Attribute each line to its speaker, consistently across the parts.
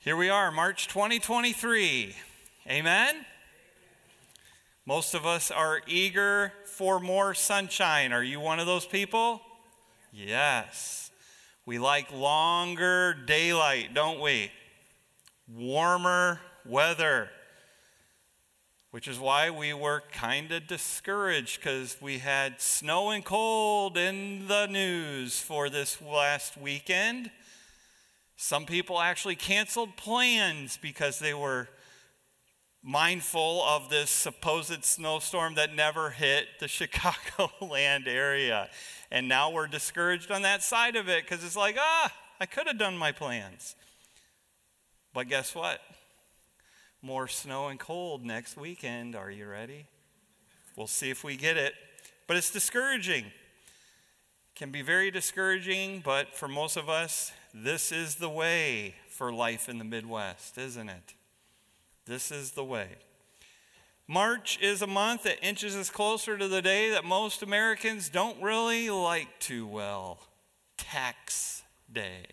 Speaker 1: Here we are, March 2023. Amen? Most of us are eager for more sunshine. Are you one of those people? Yes. We like longer daylight, don't we? Warmer weather. Which is why we were kind of discouraged because we had snow and cold in the news for this last weekend. Some people actually canceled plans because they were mindful of this supposed snowstorm that never hit the Chicagoland area. And now we're discouraged on that side of it because it's like, ah, I could have done my plans. But guess what? More snow and cold next weekend. Are you ready? We'll see if we get it. But it's discouraging. It can be very discouraging, but for most of us, this is the way for life in the Midwest, isn't it? This is the way. March is a month that inches us closer to the day that most Americans don't really like too well tax day.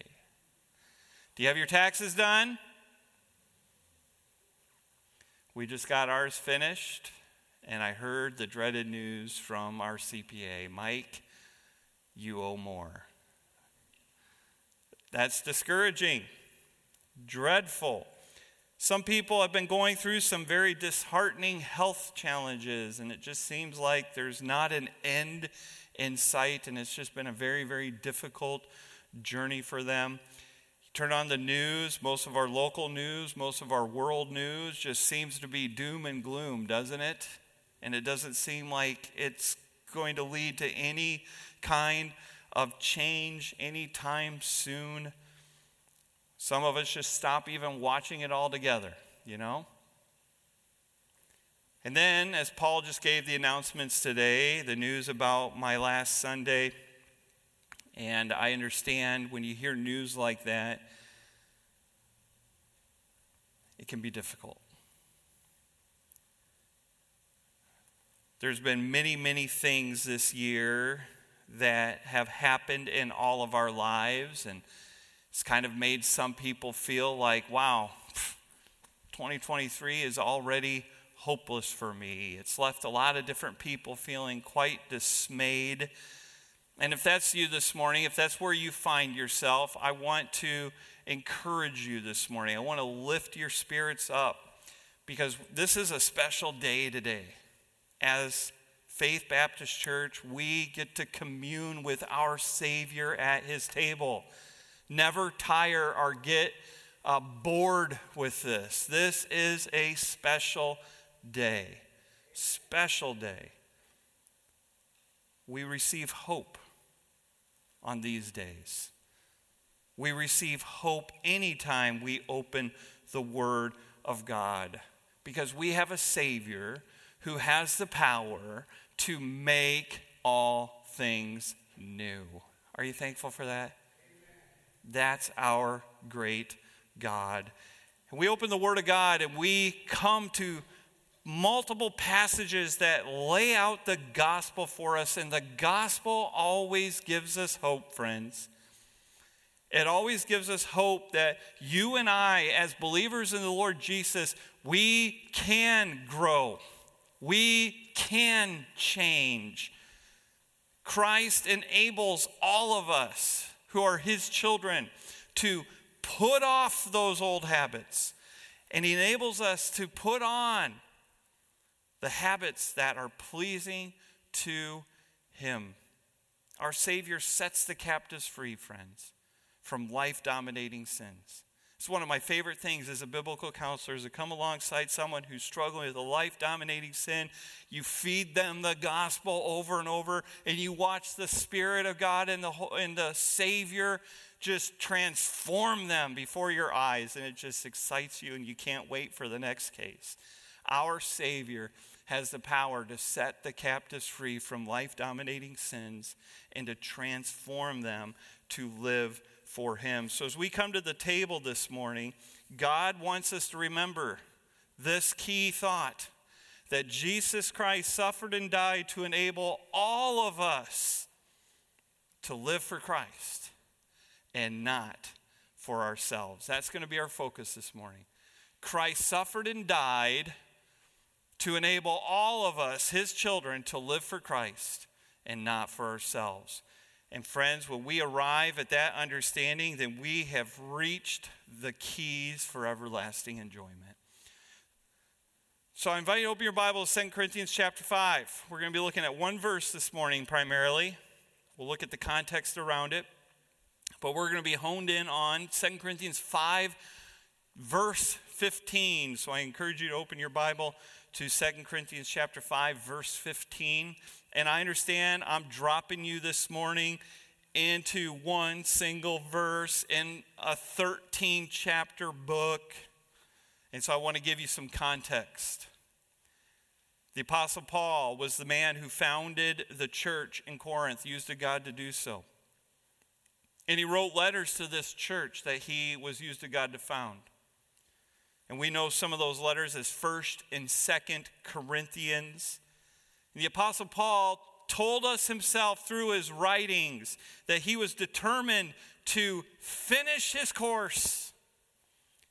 Speaker 1: Do you have your taxes done? We just got ours finished, and I heard the dreaded news from our CPA Mike, you owe more. That's discouraging, dreadful. Some people have been going through some very disheartening health challenges, and it just seems like there's not an end in sight, and it's just been a very, very difficult journey for them. Turn on the news, most of our local news, most of our world news just seems to be doom and gloom, doesn't it? And it doesn't seem like it's going to lead to any kind of change anytime soon. Some of us just stop even watching it altogether, you know? And then, as Paul just gave the announcements today, the news about my last Sunday, and I understand when you hear news like that, it can be difficult. There's been many, many things this year that have happened in all of our lives. And it's kind of made some people feel like, wow, 2023 is already hopeless for me. It's left a lot of different people feeling quite dismayed. And if that's you this morning, if that's where you find yourself, I want to encourage you this morning. I want to lift your spirits up because this is a special day today. As Faith Baptist Church, we get to commune with our Savior at His table. Never tire or get uh, bored with this. This is a special day. Special day. We receive hope on these days. We receive hope anytime we open the Word of God because we have a Savior who has the power to make all things new. Are you thankful for that? That's our great God. And we open the Word of God and we come to multiple passages that lay out the gospel for us, and the gospel always gives us hope, friends. It always gives us hope that you and I, as believers in the Lord Jesus, we can grow. We can change. Christ enables all of us who are his children to put off those old habits. And he enables us to put on the habits that are pleasing to him. Our Savior sets the captives free, friends, from life dominating sins. It's one of my favorite things as a biblical counselor is to come alongside someone who's struggling with a life dominating sin. You feed them the gospel over and over, and you watch the Spirit of God and the, and the Savior just transform them before your eyes, and it just excites you, and you can't wait for the next case. Our Savior has the power to set the captives free from life dominating sins and to transform them to live for him. So, as we come to the table this morning, God wants us to remember this key thought that Jesus Christ suffered and died to enable all of us to live for Christ and not for ourselves. That's going to be our focus this morning. Christ suffered and died to enable all of us, his children, to live for Christ and not for ourselves. And friends, when we arrive at that understanding, then we have reached the keys for everlasting enjoyment. So I invite you to open your Bible to 2 Corinthians chapter 5. We're going to be looking at one verse this morning primarily. We'll look at the context around it. But we're going to be honed in on 2 Corinthians 5, verse 15. So I encourage you to open your Bible to 2 Corinthians chapter 5 verse 15. And I understand I'm dropping you this morning into one single verse in a 13 chapter book. And so I want to give you some context. The Apostle Paul was the man who founded the church in Corinth, used of God to do so. And he wrote letters to this church that he was used of God to found. And we know some of those letters as 1st and 2nd Corinthians. The Apostle Paul told us himself through his writings that he was determined to finish his course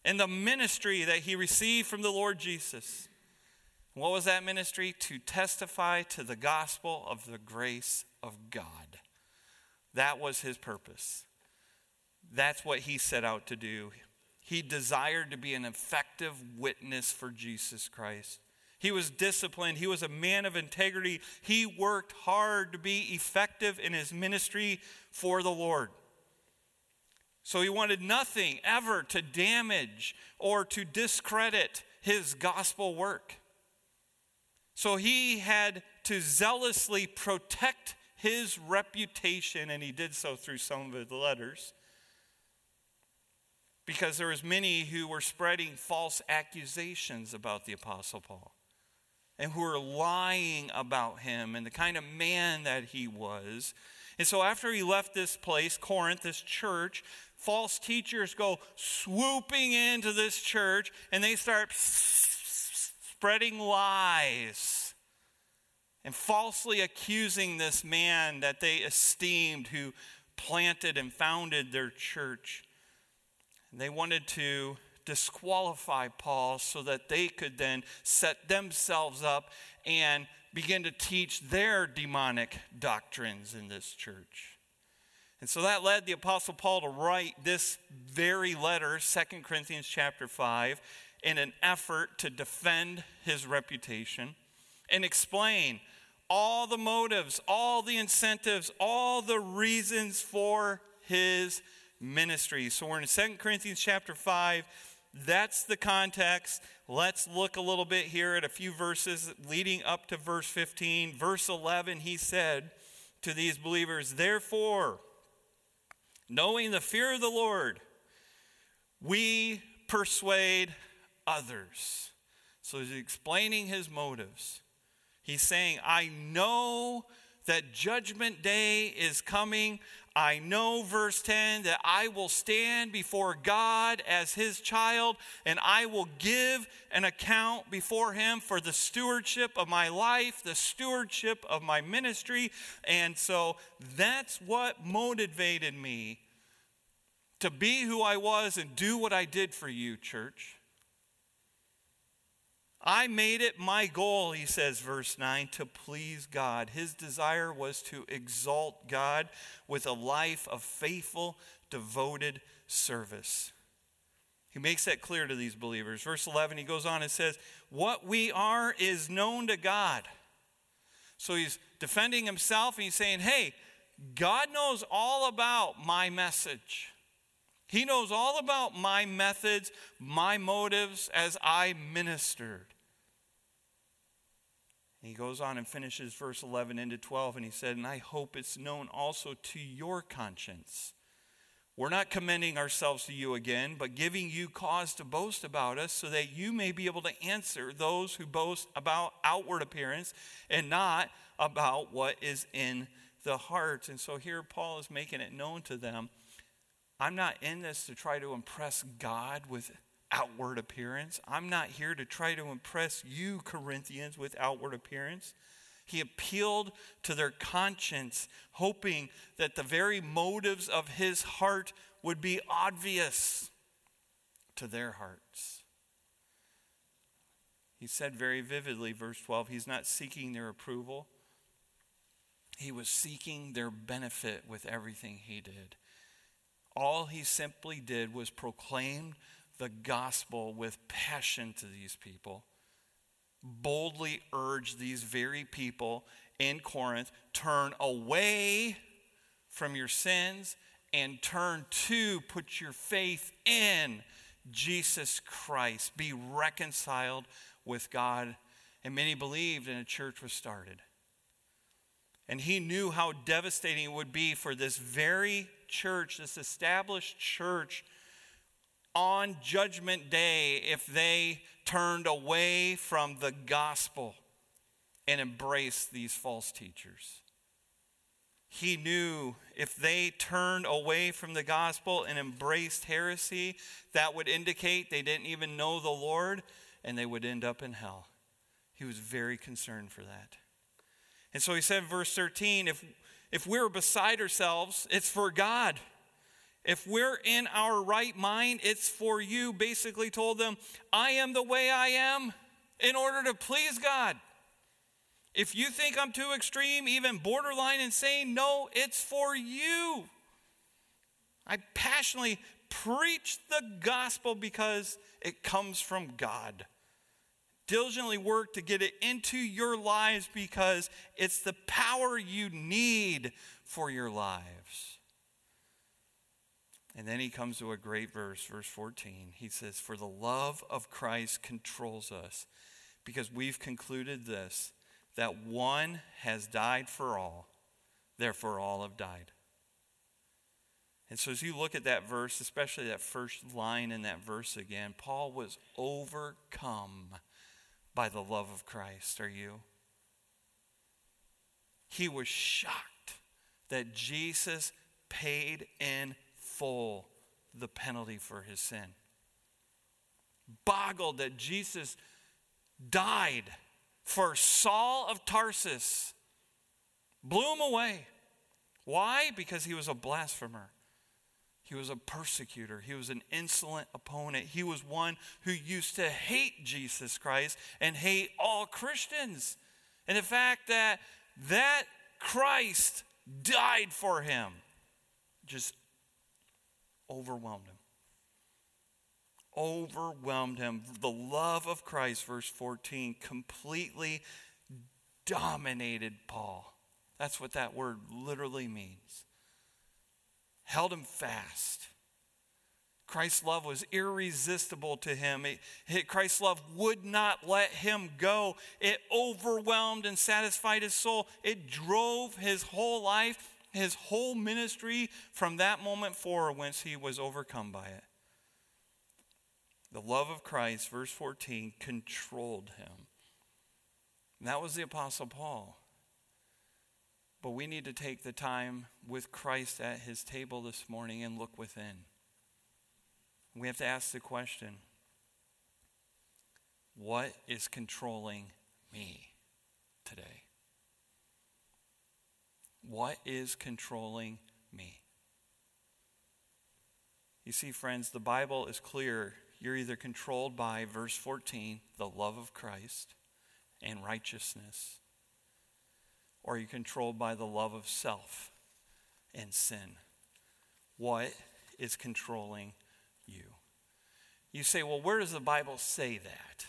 Speaker 1: in the ministry that he received from the Lord Jesus. What was that ministry? To testify to the gospel of the grace of God. That was his purpose. That's what he set out to do. He desired to be an effective witness for Jesus Christ. He was disciplined. He was a man of integrity. He worked hard to be effective in his ministry for the Lord. So he wanted nothing ever to damage or to discredit his gospel work. So he had to zealously protect his reputation, and he did so through some of his letters because there was many who were spreading false accusations about the apostle paul and who were lying about him and the kind of man that he was. And so after he left this place corinth this church false teachers go swooping into this church and they start spreading lies and falsely accusing this man that they esteemed who planted and founded their church. And they wanted to disqualify Paul so that they could then set themselves up and begin to teach their demonic doctrines in this church. And so that led the apostle Paul to write this very letter, 2 Corinthians chapter 5, in an effort to defend his reputation and explain all the motives, all the incentives, all the reasons for his ministry. So we're in 2 Corinthians chapter 5. That's the context. Let's look a little bit here at a few verses leading up to verse 15. Verse 11, he said to these believers, Therefore, knowing the fear of the Lord, we persuade others. So he's explaining his motives. He's saying, I know that judgment day is coming. I know, verse 10, that I will stand before God as his child and I will give an account before him for the stewardship of my life, the stewardship of my ministry. And so that's what motivated me to be who I was and do what I did for you, church. I made it my goal, he says, verse 9, to please God. His desire was to exalt God with a life of faithful, devoted service. He makes that clear to these believers. Verse 11, he goes on and says, What we are is known to God. So he's defending himself and he's saying, Hey, God knows all about my message. He knows all about my methods, my motives as I ministered. He goes on and finishes verse 11 into 12, and he said, And I hope it's known also to your conscience. We're not commending ourselves to you again, but giving you cause to boast about us so that you may be able to answer those who boast about outward appearance and not about what is in the heart. And so here Paul is making it known to them I'm not in this to try to impress God with outward appearance. I'm not here to try to impress you, Corinthians, with outward appearance. He appealed to their conscience, hoping that the very motives of his heart would be obvious to their hearts. He said very vividly, verse 12, he's not seeking their approval. He was seeking their benefit with everything he did. All he simply did was proclaim the gospel with passion to these people, boldly urge these very people in Corinth turn away from your sins and turn to, put your faith in Jesus Christ. Be reconciled with God. And many believed, and a church was started. And he knew how devastating it would be for this very church, this established church, on Judgment Day if they turned away from the gospel and embraced these false teachers. He knew if they turned away from the gospel and embraced heresy, that would indicate they didn't even know the Lord and they would end up in hell. He was very concerned for that. And so he said verse 13 if, if we're beside ourselves, it's for God. If we're in our right mind, it's for you. Basically, told them, I am the way I am in order to please God. If you think I'm too extreme, even borderline insane, no, it's for you. I passionately preach the gospel because it comes from God diligently work to get it into your lives because it's the power you need for your lives. And then he comes to a great verse, verse 14. He says, For the love of Christ controls us, because we've concluded this, that one has died for all, therefore all have died. And so, as you look at that verse, especially that first line in that verse again, Paul was overcome by the love of Christ, are you? He was shocked that Jesus paid in full the penalty for his sin. Boggled that Jesus died for Saul of Tarsus. Blew him away. Why? Because he was a blasphemer. He was a persecutor. He was an insolent opponent. He was one who used to hate Jesus Christ and hate all Christians. And the fact that that Christ died for him just overwhelmed him. Overwhelmed him. The love of Christ, verse 14, completely dominated Paul. That's what that word literally means held him fast. Christ's love was irresistible to him. It, it, Christ's love would not let him go. It overwhelmed and satisfied his soul. It drove his whole life, his whole ministry from that moment forward whence he was overcome by it. The love of Christ, verse 14, controlled him. And that was the Apostle Paul. But we need to take the time with Christ at his table this morning and look within. We have to ask the question what is controlling me today? What is controlling me? You see, friends, the Bible is clear. You're either controlled by, verse 14, the love of Christ and righteousness, or you're controlled by the love of self and sin? What is controlling you? You say, well, where does the Bible say that?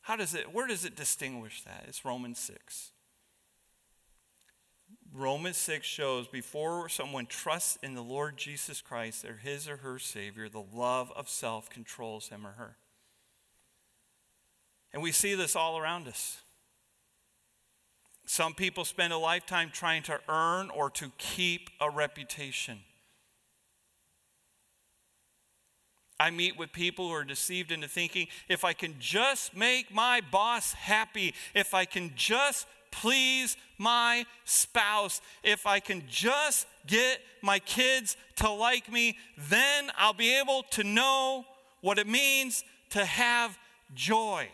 Speaker 1: How does it, where does it distinguish that? It's Romans 6. Romans 6 shows before someone trusts in the Lord Jesus Christ, or his or her Savior, the love of self controls him or her. And we see this all around us. Some people spend a lifetime trying to earn or to keep a reputation. I meet with people who are deceived into thinking if I can just make my boss happy, if I can just please my spouse, if I can just get my kids to like me, then I'll be able to know what it means to have joy.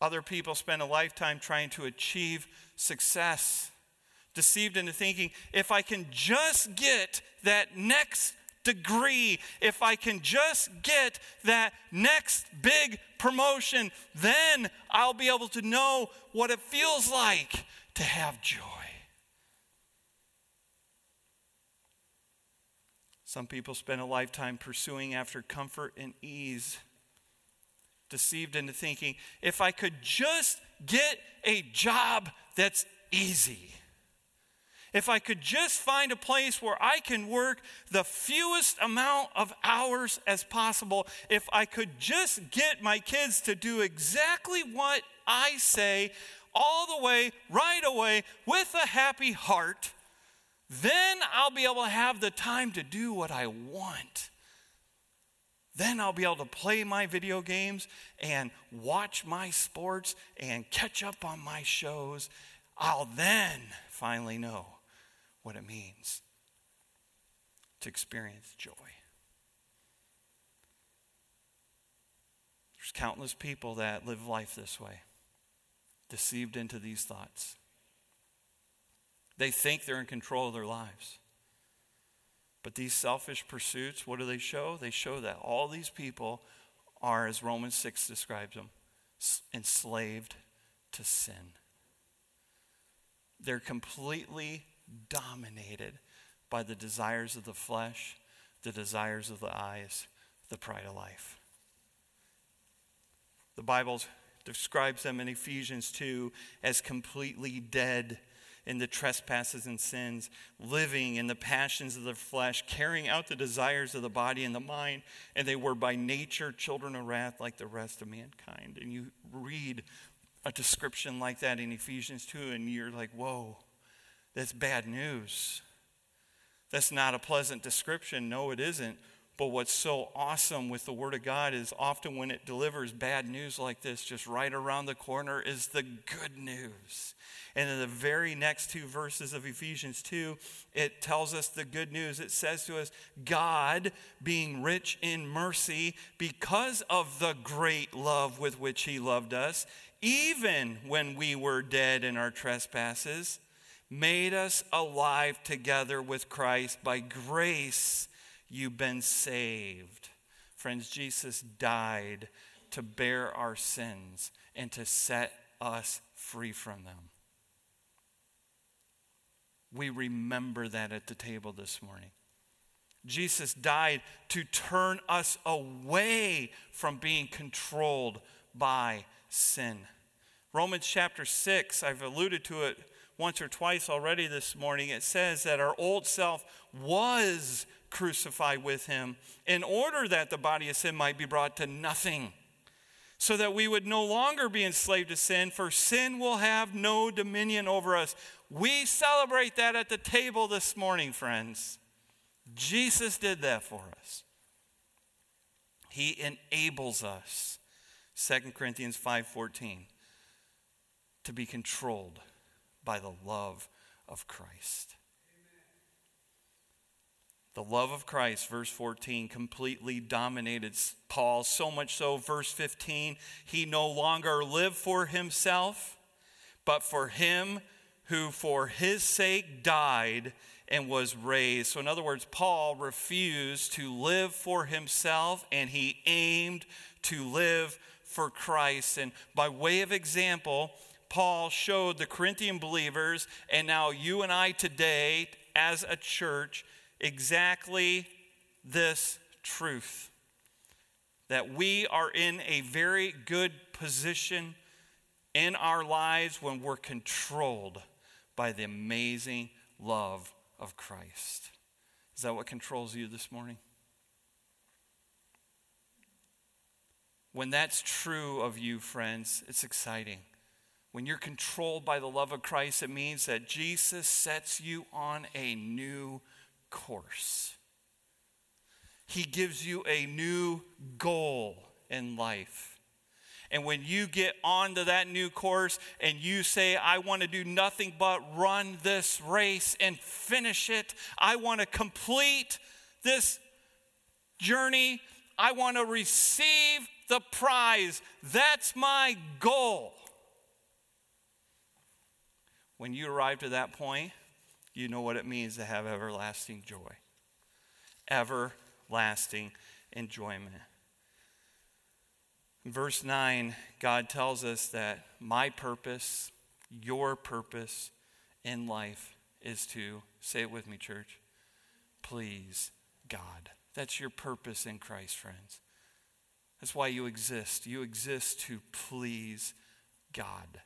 Speaker 1: Other people spend a lifetime trying to achieve success, deceived into thinking if I can just get that next degree, if I can just get that next big promotion, then I'll be able to know what it feels like to have joy. Some people spend a lifetime pursuing after comfort and ease, deceived into thinking, if I could just get a job that's easy. If I could just find a place where I can work the fewest amount of hours as possible, if I could just get my kids to do exactly what I say all the way, right away, with a happy heart, then I'll be able to have the time to do what I want. Then I'll be able to play my video games and watch my sports and catch up on my shows. I'll then finally know what it means to experience joy. There's countless people that live life this way, deceived into these thoughts. They think they're in control of their lives. But these selfish pursuits, what do they show? They show that all these people are, as Romans 6 describes them, enslaved to sin. They're completely dominated by the desires of the flesh, the desires of the eyes, the pride of life. The Bible describes them in Ephesians 2 as completely dead in the trespasses and sins, living in the passions of the flesh, carrying out the desires of the body and the mind, and they were by nature children of wrath like the rest of mankind. And you read a description like that in Ephesians 2, and you're like, whoa, that's bad news. That's not a pleasant description. No, it isn't. But what's so awesome with the Word of God is often when it delivers bad news like this, just right around the corner is the good news. And in the very next two verses of Ephesians 2, it tells us the good news. It says to us, God, being rich in mercy, because of the great love with which He loved us, even when we were dead in our trespasses, made us alive together with Christ. By grace, you've been saved. Friends, Jesus died to bear our sins and to set us free from them. We remember that at the table this morning. Jesus died to turn us away from being controlled by sin. Romans chapter 6, I've alluded to it once or twice already this morning. It says that our old self was crucified with him in order that the body of sin might be brought to nothing so that we would no longer be enslaved to sin, for sin will have no dominion over us. We celebrate that at the table this morning, friends. Jesus did that for us. He enables us, 2 Corinthians 5:14, to be controlled by the love of Christ. The love of Christ, verse 14, completely dominated Paul, so much so, verse 15, he no longer lived for himself, but for him who for his sake died and was raised. So, in other words, Paul refused to live for himself and he aimed to live for Christ. And by way of example, Paul showed the Corinthian believers, and now you and I today, as a church, exactly this truth that we are in a very good position in our lives when we're controlled by the amazing love of Christ. Is that what controls you this morning? When that's true of you, friends, it's exciting. When you're controlled by the love of Christ, it means that Jesus sets you on a new course. He gives you a new goal in life. And when you get onto that new course and you say, I want to do nothing but run this race and finish it, I want to complete this journey, I want to receive the prize. That's my goal. When you arrive to that point, you know what it means to have everlasting joy. Everlasting enjoyment. In verse 9, God tells us that my purpose, your purpose in life is to, say it with me, church, please God. That's your purpose in Christ, friends. That's why you exist. You exist to please God.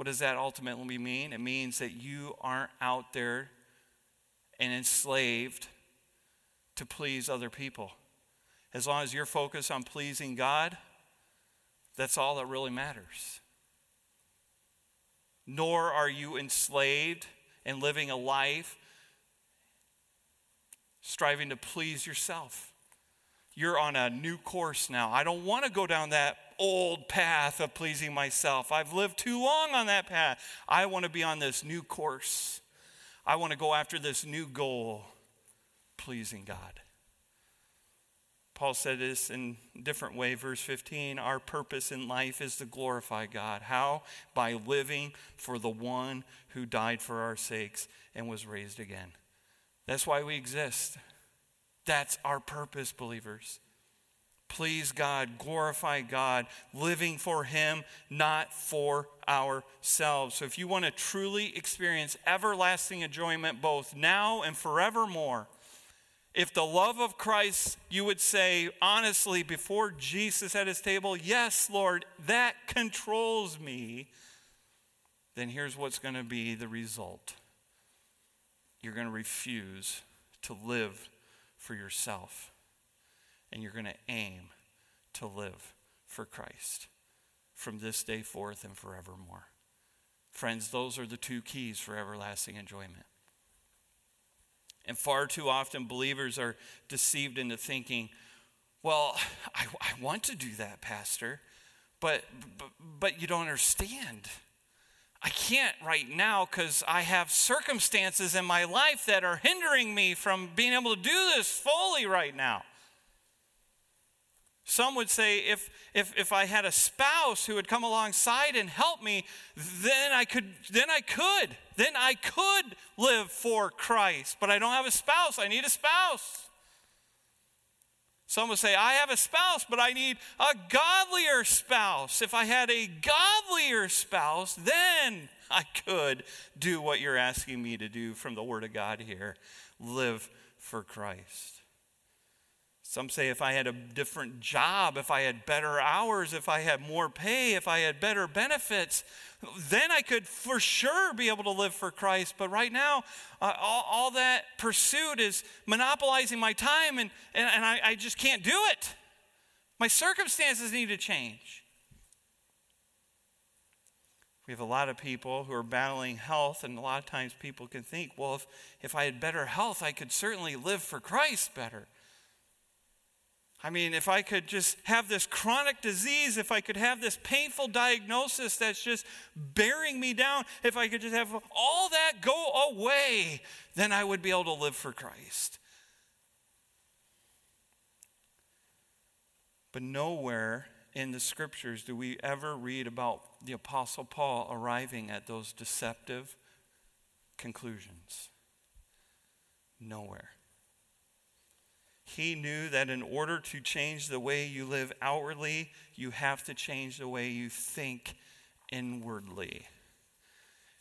Speaker 1: What does that ultimately mean? It means that you aren't out there and enslaved to please other people. As long as you're focused on pleasing God, that's all that really matters. Nor are you enslaved and living a life striving to please yourself. You're on a new course now. I don't want to go down that old path of pleasing myself. I've lived too long on that path. I want to be on this new course. I want to go after this new goal, pleasing God. Paul said this in a different way, verse 15. Our purpose in life is to glorify God. How? By living for the one who died for our sakes and was raised again. That's why we exist. That's our purpose, believers. Please God, glorify God, living for Him, not for ourselves. So if you want to truly experience everlasting enjoyment both now and forevermore, if the love of Christ, you would say honestly before Jesus at his table, Yes, Lord, that controls me, then here's what's going to be the result. You're going to refuse to live for yourself, and you're going to aim to live for Christ from this day forth and forevermore. Friends, those are the two keys for everlasting enjoyment. And far too often, believers are deceived into thinking, well, I, I want to do that, Pastor, but, but, but you don't understand. I can't right now because I have circumstances in my life that are hindering me from being able to do this fully right now. Some would say if, if, if I had a spouse who would come alongside and help me, then I could, then I could, then I could live for Christ. But I don't have a spouse. I need a spouse. Some would say, I have a spouse, but I need a godlier spouse. If I had a godlier spouse, then I could do what you're asking me to do from the Word of God here live for Christ. Some say if I had a different job, if I had better hours, if I had more pay, if I had better benefits, then I could for sure be able to live for Christ. But right now, uh, all, all, that pursuit is monopolizing my time, and, and, and I, I just can't do it. My circumstances need to change. We have a lot of people who are battling health, and a lot of times people can think, well, if, if I had better health, I could certainly live for Christ better. I mean, if I could just have this chronic disease, if I could have this painful diagnosis that's just bearing me down, if I could just have all that go away, then I would be able to live for Christ. But nowhere in the scriptures do we ever read about the Apostle Paul arriving at those deceptive conclusions. Nowhere. He knew that in order to change the way you live outwardly, you have to change the way you think inwardly.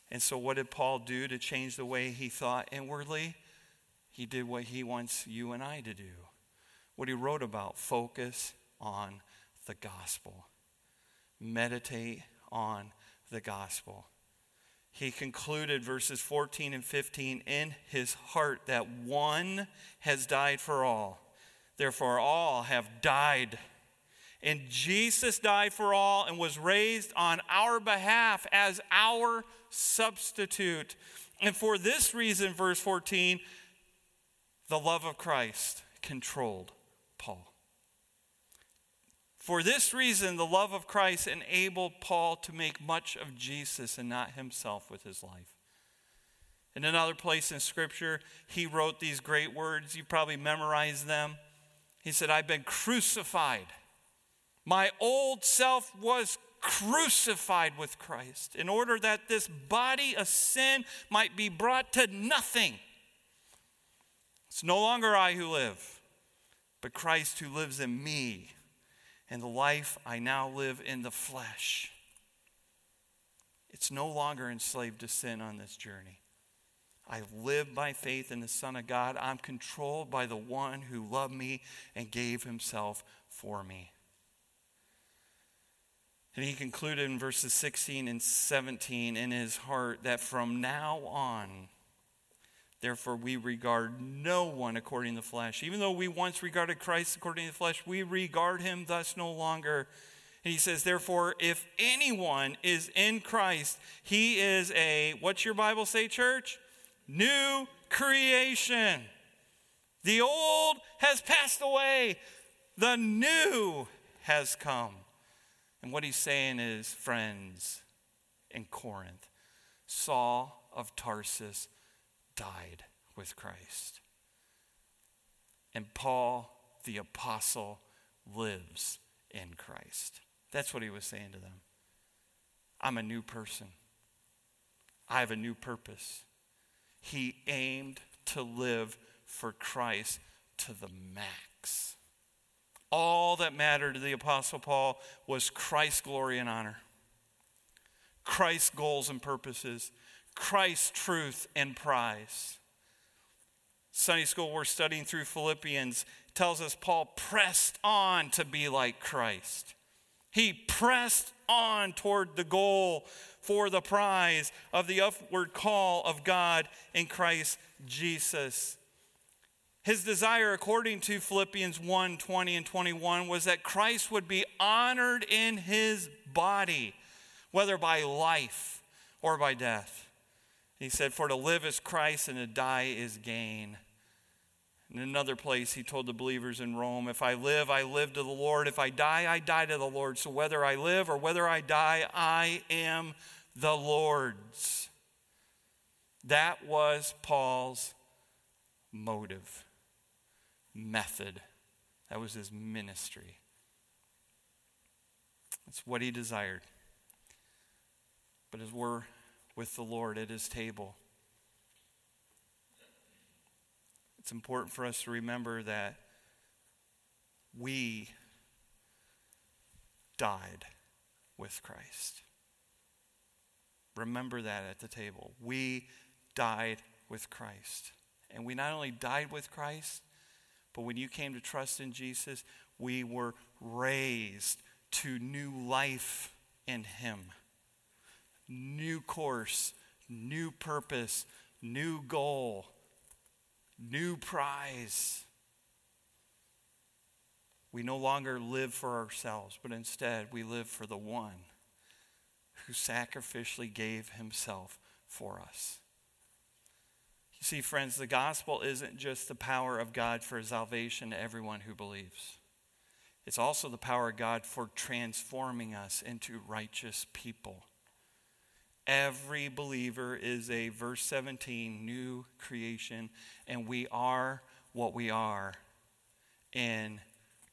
Speaker 1: And so, what did Paul do to change the way he thought inwardly? He did what he wants you and I to do. What he wrote about focus on the gospel, meditate on the gospel. He concluded verses 14 and 15 in his heart that one has died for all. Therefore, all have died. And Jesus died for all and was raised on our behalf as our substitute. And for this reason, verse 14, the love of Christ controlled Paul. For this reason, the love of Christ enabled Paul to make much of Jesus and not himself with his life. In another place in Scripture, he wrote these great words. You probably memorized them. He said, I've been crucified. My old self was crucified with Christ in order that this body of sin might be brought to nothing. It's no longer I who live, but Christ who lives in me, and the life I now live in the flesh. It's no longer enslaved to sin on this journey. I live by faith in the Son of God. I'm controlled by the one who loved me and gave himself for me. And he concluded in verses 16 and 17 in his heart that from now on, therefore, we regard no one according to the flesh. Even though we once regarded Christ according to the flesh, we regard him thus no longer. And he says, therefore, if anyone is in Christ, he is a, what's your Bible say, church? New creation. The old has passed away, the new has come. And what he's saying is, friends in Corinth, Saul of Tarsus died with Christ. And Paul, the apostle, lives in Christ. That's what he was saying to them. I'm a new person. I have a new purpose. He aimed to live for Christ to the max. All that mattered to the Apostle Paul was Christ's glory and honor, Christ's goals and purposes, Christ's truth and prize. Sunday school, we're studying through Philippians, tells us Paul pressed on to be like Christ. He pressed on toward the goal for the prize of the upward call of God in Christ Jesus. His desire, according to Philippians 1 20 and 21, was that Christ would be honored in his body, whether by life or by death. He said, For to live is Christ and to die is gain. In another place, he told the believers in Rome, If I live, I live to the Lord. If I die, I die to the Lord. So whether I live or whether I die, I am the Lord's. That was Paul's motive method. That was his ministry. That's what he desired. But as we're with the Lord at his table, it's important for us to remember that we died with Christ. Remember that at the table. We died with Christ. And we not only died with Christ, but when you came to trust in Jesus, we were raised to new life in Him. New course, new purpose, new goal, new prize. We no longer live for ourselves, but instead we live for the one who sacrificially gave himself for us. You see, friends, the gospel isn't just the power of God for salvation to everyone who believes. It's also the power of God for transforming us into righteous people. Every believer is a, verse 17, new creation, and we are what we are in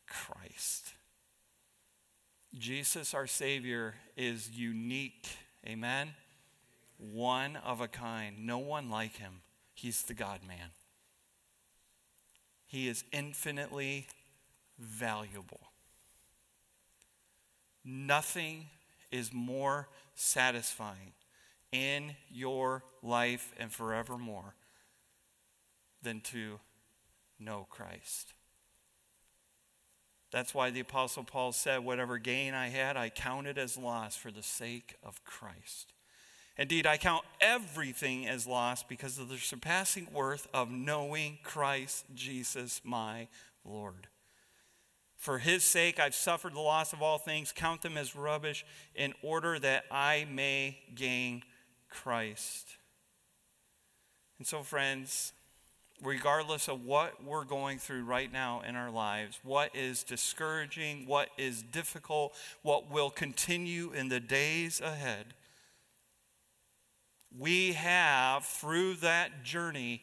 Speaker 1: Christ. Jesus, our Savior, is unique. Amen? One of a kind. No one like him. He's the God man. He is infinitely valuable. Nothing is more satisfying in your life and forevermore than to know Christ. That's why the Apostle Paul said, Whatever gain I had, I counted as loss for the sake of Christ. Indeed, I count everything as loss because of the surpassing worth of knowing Christ Jesus, my Lord. For his sake, I've suffered the loss of all things, count them as rubbish, in order that I may gain Christ. And so, friends, regardless of what we're going through right now in our lives, what is discouraging, what is difficult, what will continue in the days ahead, we have, through that journey,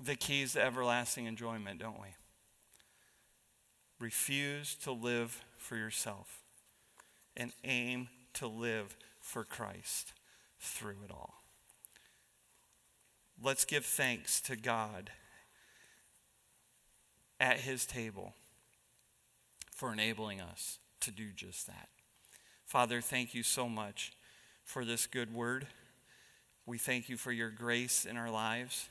Speaker 1: the keys to everlasting enjoyment, don't we? Refuse to live for yourself and aim to live for Christ through it all. Let's give thanks to God at his table for enabling us to do just that. Father, thank you so much for this good word. We thank you for your grace in our lives.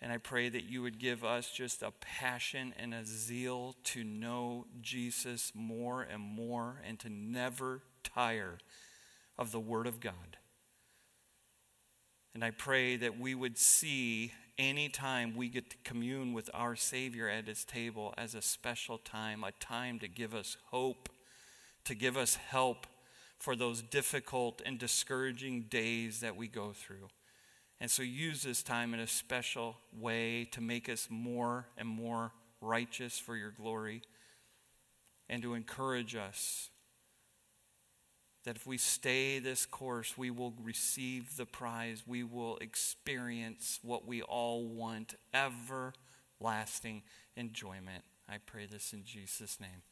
Speaker 1: And I pray that you would give us just a passion and a zeal to know Jesus more and more and to never tire of the Word of God. And I pray that we would see any time we get to commune with our Savior at His table as a special time, a time to give us hope, to give us help for those difficult and discouraging days that we go through. And so use this time in a special way to make us more and more righteous for your glory and to encourage us that if we stay this course, we will receive the prize. We will experience what we all want everlasting enjoyment. I pray this in Jesus' name.